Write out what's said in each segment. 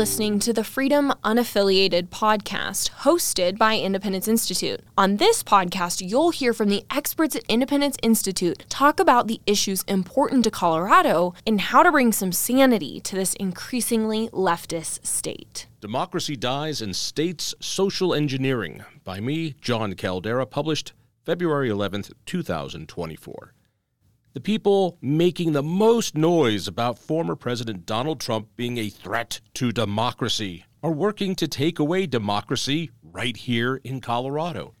listening to the Freedom Unaffiliated podcast hosted by Independence Institute. On this podcast, you'll hear from the experts at Independence Institute talk about the issues important to Colorado and how to bring some sanity to this increasingly leftist state. Democracy Dies in States Social Engineering by me, Jon Caldara, published February 11th, 2024. The people making the most noise about former President Donald Trump being a threat to democracy are working to take away democracy right here in Colorado.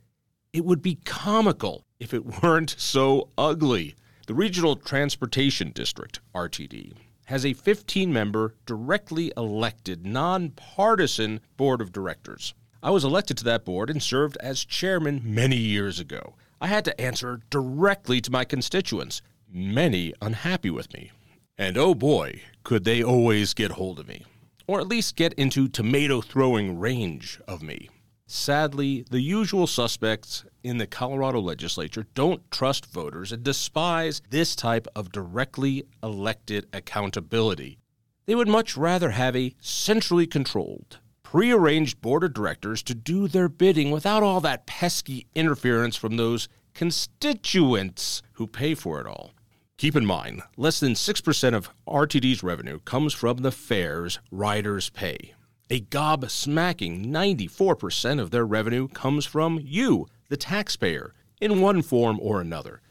It would be comical if it weren't so ugly. The Regional Transportation District, RTD, has a 15 member, directly elected, nonpartisan board of directors. I was elected to that board and served as chairman many years ago. I had to answer directly to my constituents many unhappy with me. And oh boy, could they always get hold of me, or at least get into tomato throwing range of me. Sadly, the usual suspects in the Colorado legislature don't trust voters and despise this type of directly elected accountability. They would much rather have a centrally controlled, prearranged board of directors to do their bidding without all that pesky interference from those constituents who pay for it all. Keep in mind, less than 6% of RTD's revenue comes from the fares riders pay. A gob smacking 94% of their revenue comes from you, the taxpayer, in one form or another.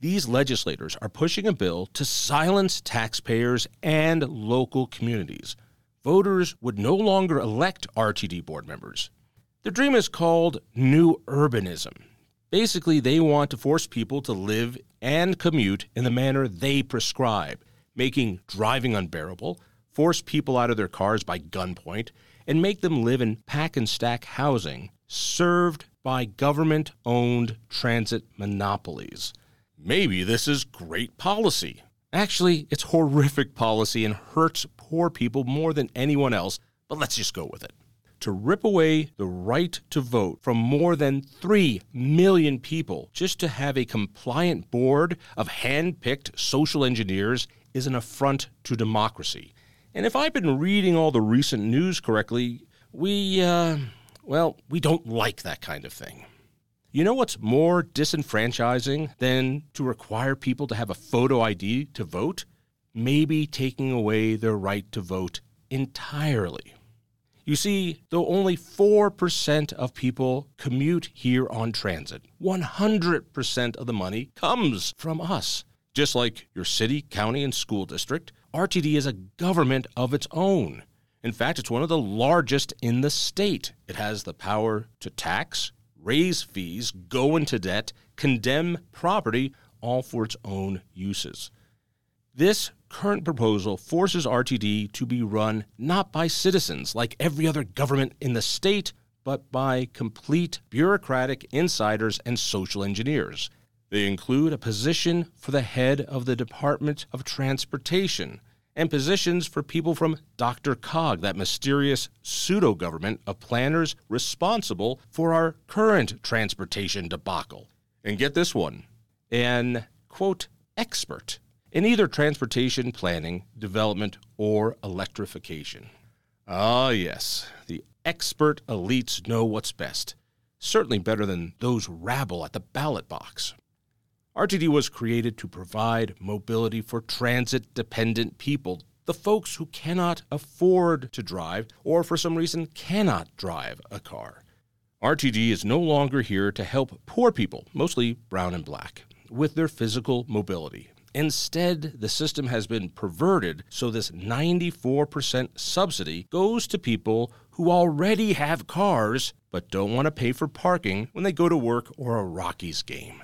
These legislators are pushing a bill to silence taxpayers and local communities. Voters would no longer elect RTD board members. The dream is called New Urbanism. Basically, they want to force people to live and commute in the manner they prescribe, making driving unbearable, force people out of their cars by gunpoint, and make them live in pack and stack housing served by government owned transit monopolies. Maybe this is great policy. Actually, it's horrific policy and hurts poor people more than anyone else, but let's just go with it to rip away the right to vote from more than 3 million people just to have a compliant board of hand picked social engineers is an affront to democracy. And if I've been reading all the recent news correctly, we, uh, well, we don't like that kind of thing. You know what's more disenfranchising than to require people to have a photo ID to vote? Maybe taking away their right to vote entirely. You see, though only 4% of people commute here on transit, 100% of the money comes from us. Just like your city, county, and school district, RTD is a government of its own. In fact, it's one of the largest in the state. It has the power to tax, raise fees, go into debt, condemn property, all for its own uses. This current proposal forces RTD to be run not by citizens like every other government in the state, but by complete bureaucratic insiders and social engineers. They include a position for the head of the Department of Transportation and positions for people from DRCOG, that mysterious pseudo government of planners responsible for our current transportation debacle. And get this one an, quote, expert in either transportation planning, development, or electrification. Ah, yes, the expert elites know what's best, certainly better than those rabble at the ballot box. RTD was created to provide mobility for transit dependent people, the folks who cannot afford to drive or for some reason cannot drive a car. RTD is no longer here to help poor people, mostly brown and black, with their physical mobility. Instead, the system has been perverted so this 94% subsidy goes to people who already have cars but don't want to pay for parking when they go to work or a Rockies game.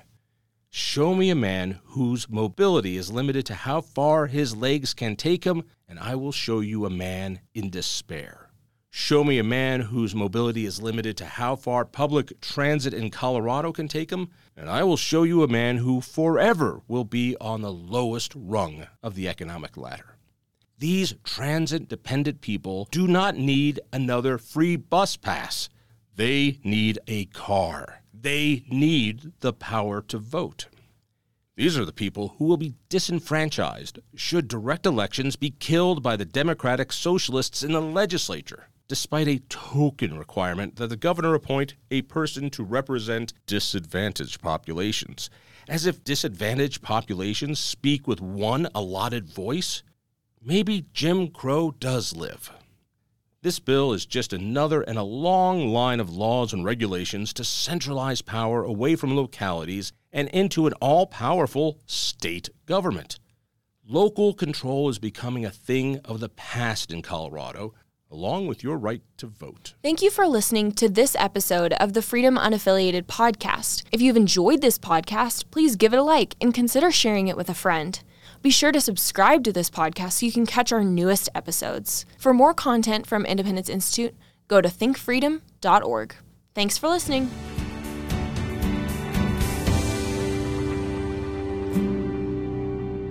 Show me a man whose mobility is limited to how far his legs can take him, and I will show you a man in despair. Show me a man whose mobility is limited to how far public transit in Colorado can take him, and I will show you a man who forever will be on the lowest rung of the economic ladder. These transit dependent people do not need another free bus pass. They need a car. They need the power to vote. These are the people who will be disenfranchised should direct elections be killed by the Democratic Socialists in the legislature, despite a token requirement that the governor appoint a person to represent disadvantaged populations. As if disadvantaged populations speak with one allotted voice? Maybe Jim Crow does live. This bill is just another in a long line of laws and regulations to centralize power away from localities and into an all powerful state government. Local control is becoming a thing of the past in Colorado, along with your right to vote. Thank you for listening to this episode of the Freedom Unaffiliated podcast. If you've enjoyed this podcast, please give it a like and consider sharing it with a friend. Be sure to subscribe to this podcast so you can catch our newest episodes. For more content from Independence Institute, go to thinkfreedom.org. Thanks for listening.